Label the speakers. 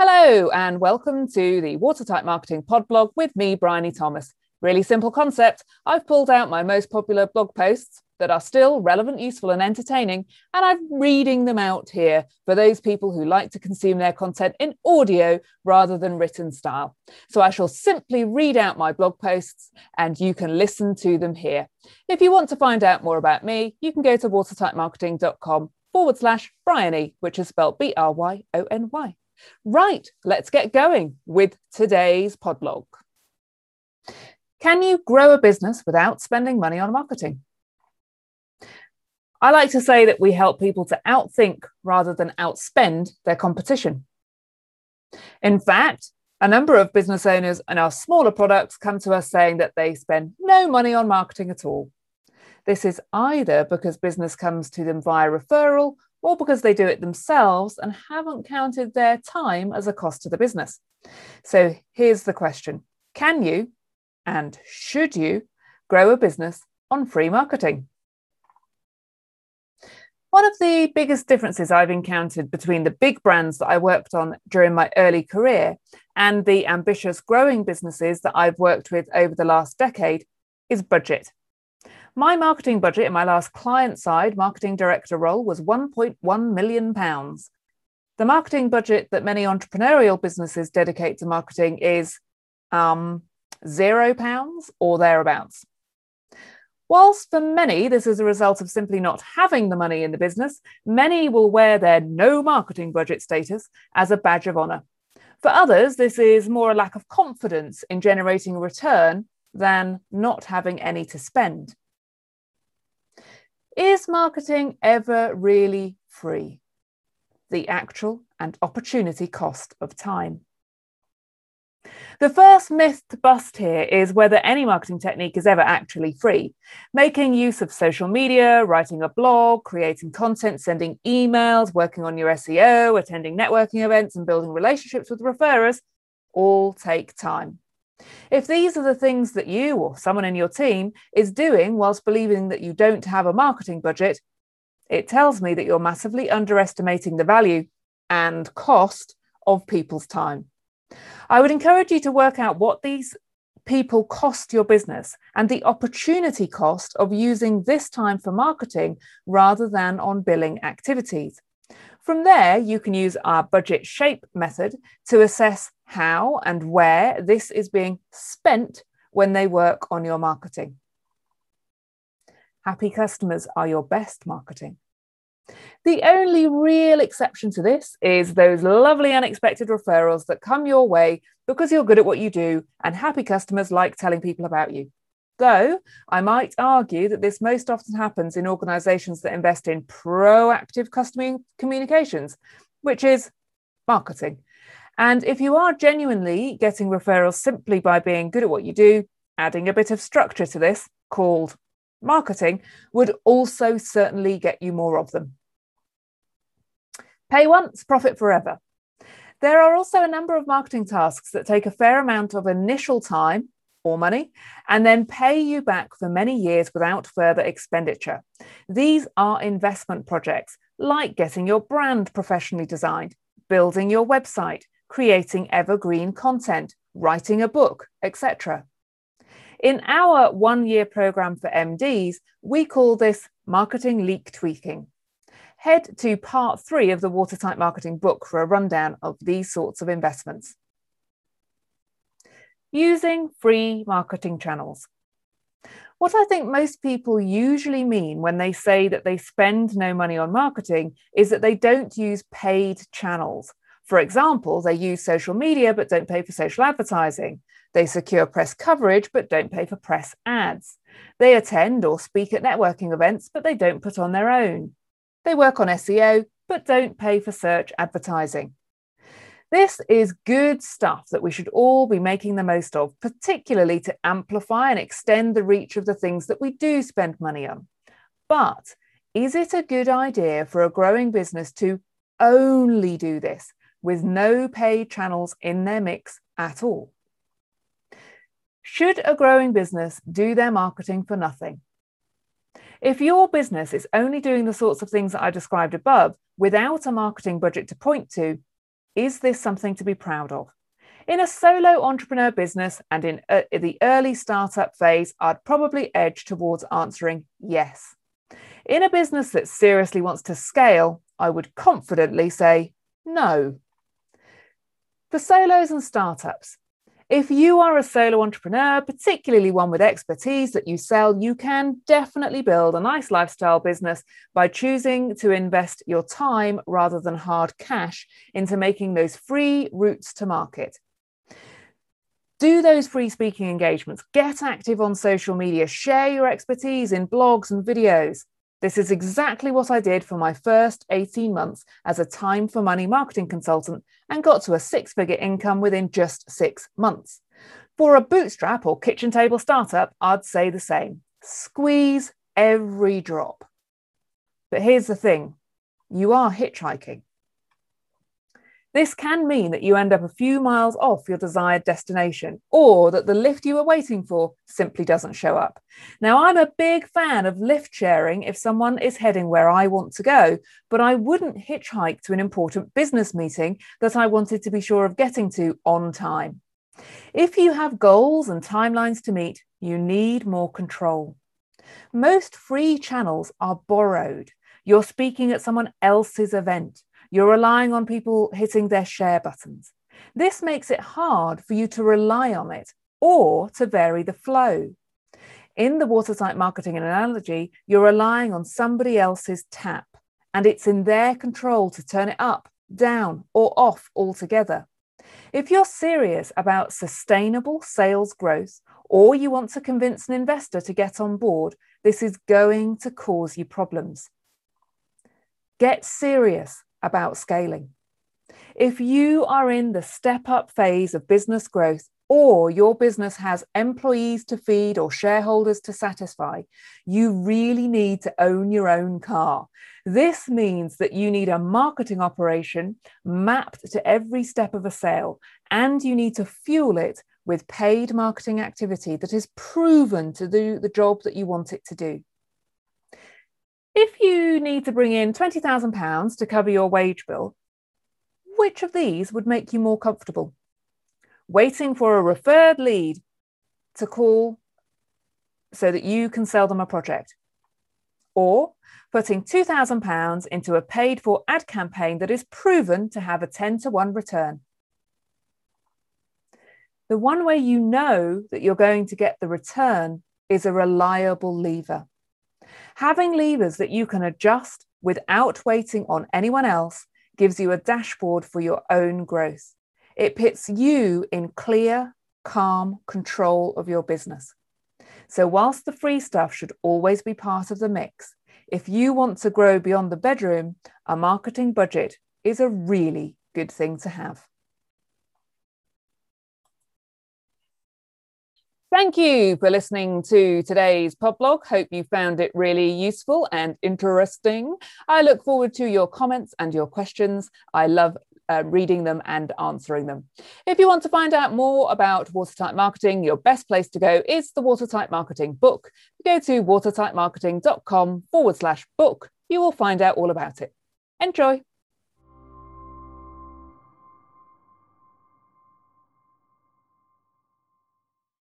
Speaker 1: Hello, and welcome to the Watertight Marketing Pod blog with me, Bryony Thomas. Really simple concept. I've pulled out my most popular blog posts that are still relevant, useful, and entertaining, and I'm reading them out here for those people who like to consume their content in audio rather than written style. So I shall simply read out my blog posts and you can listen to them here. If you want to find out more about me, you can go to watertightmarketing.com forward slash Bryony, which is spelled B R Y O N Y. Right, let's get going with today's podlog. Can you grow a business without spending money on marketing? I like to say that we help people to outthink rather than outspend their competition. In fact, a number of business owners and our smaller products come to us saying that they spend no money on marketing at all. This is either because business comes to them via referral or because they do it themselves and haven't counted their time as a cost to the business. So here's the question Can you and should you grow a business on free marketing? One of the biggest differences I've encountered between the big brands that I worked on during my early career and the ambitious growing businesses that I've worked with over the last decade is budget. My marketing budget in my last client side marketing director role was 1.1 million pounds. The marketing budget that many entrepreneurial businesses dedicate to marketing is um, zero pounds or thereabouts. Whilst for many this is a result of simply not having the money in the business, many will wear their no marketing budget status as a badge of honour. For others, this is more a lack of confidence in generating a return than not having any to spend. Marketing ever really free? The actual and opportunity cost of time. The first myth to bust here is whether any marketing technique is ever actually free. Making use of social media, writing a blog, creating content, sending emails, working on your SEO, attending networking events, and building relationships with referrers all take time. If these are the things that you or someone in your team is doing whilst believing that you don't have a marketing budget, it tells me that you're massively underestimating the value and cost of people's time. I would encourage you to work out what these people cost your business and the opportunity cost of using this time for marketing rather than on billing activities. From there, you can use our budget shape method to assess how and where this is being spent when they work on your marketing. Happy customers are your best marketing. The only real exception to this is those lovely unexpected referrals that come your way because you're good at what you do, and happy customers like telling people about you. Though I might argue that this most often happens in organizations that invest in proactive customer communications, which is marketing. And if you are genuinely getting referrals simply by being good at what you do, adding a bit of structure to this called marketing would also certainly get you more of them. Pay once, profit forever. There are also a number of marketing tasks that take a fair amount of initial time or money and then pay you back for many years without further expenditure. These are investment projects like getting your brand professionally designed, building your website, creating evergreen content, writing a book, etc. In our one year program for MDs, we call this marketing leak tweaking. Head to part three of the Watertight Marketing book for a rundown of these sorts of investments. Using free marketing channels. What I think most people usually mean when they say that they spend no money on marketing is that they don't use paid channels. For example, they use social media but don't pay for social advertising. They secure press coverage but don't pay for press ads. They attend or speak at networking events but they don't put on their own. They work on SEO but don't pay for search advertising. This is good stuff that we should all be making the most of, particularly to amplify and extend the reach of the things that we do spend money on. But is it a good idea for a growing business to only do this with no paid channels in their mix at all. Should a growing business do their marketing for nothing? If your business is only doing the sorts of things that I described above without a marketing budget to point to, is this something to be proud of? In a solo entrepreneur business and in, uh, the early startup phase, I'd probably edge towards answering yes. In a business that seriously wants to scale, I would confidently say no. For solos and startups, if you are a solo entrepreneur, particularly one with expertise that you sell, you can definitely build a nice lifestyle business by choosing to invest your time rather than hard cash into making those free routes to market. Do those free speaking engagements, get active on social media, share your expertise in blogs and videos. This is exactly what I did for my first 18 months as a time for money marketing consultant and got to a six figure income within just six months. For a bootstrap or kitchen table startup, I'd say the same squeeze every drop. But here's the thing you are hitchhiking. This can mean that you end up a few miles off your desired destination, or that the lift you were waiting for simply doesn't show up. Now, I'm a big fan of lift sharing if someone is heading where I want to go, but I wouldn't hitchhike to an important business meeting that I wanted to be sure of getting to on time. If you have goals and timelines to meet, you need more control. Most free channels are borrowed. You're speaking at someone else's event. You're relying on people hitting their share buttons. This makes it hard for you to rely on it or to vary the flow. In the watertight marketing analogy, you're relying on somebody else's tap, and it's in their control to turn it up, down, or off altogether. If you're serious about sustainable sales growth, or you want to convince an investor to get on board, this is going to cause you problems. Get serious about scaling. If you are in the step up phase of business growth, or your business has employees to feed or shareholders to satisfy, you really need to own your own car. This means that you need a marketing operation mapped to every step of a sale, and you need to fuel it with paid marketing activity that is proven to do the job that you want it to do. If you need to bring in £20,000 to cover your wage bill, which of these would make you more comfortable? Waiting for a referred lead to call so that you can sell them a project, or putting £2,000 into a paid for ad campaign that is proven to have a 10 to 1 return. The one way you know that you're going to get the return is a reliable lever. Having levers that you can adjust without waiting on anyone else gives you a dashboard for your own growth. It puts you in clear, calm control of your business. So, whilst the free stuff should always be part of the mix, if you want to grow beyond the bedroom, a marketing budget is a really good thing to have. Thank you for listening to today's podblog. Hope you found it really useful and interesting. I look forward to your comments and your questions. I love uh, reading them and answering them. If you want to find out more about watertight marketing, your best place to go is the Watertight Marketing book. Go to watertightmarketing.com forward slash book. You will find out all about it. Enjoy.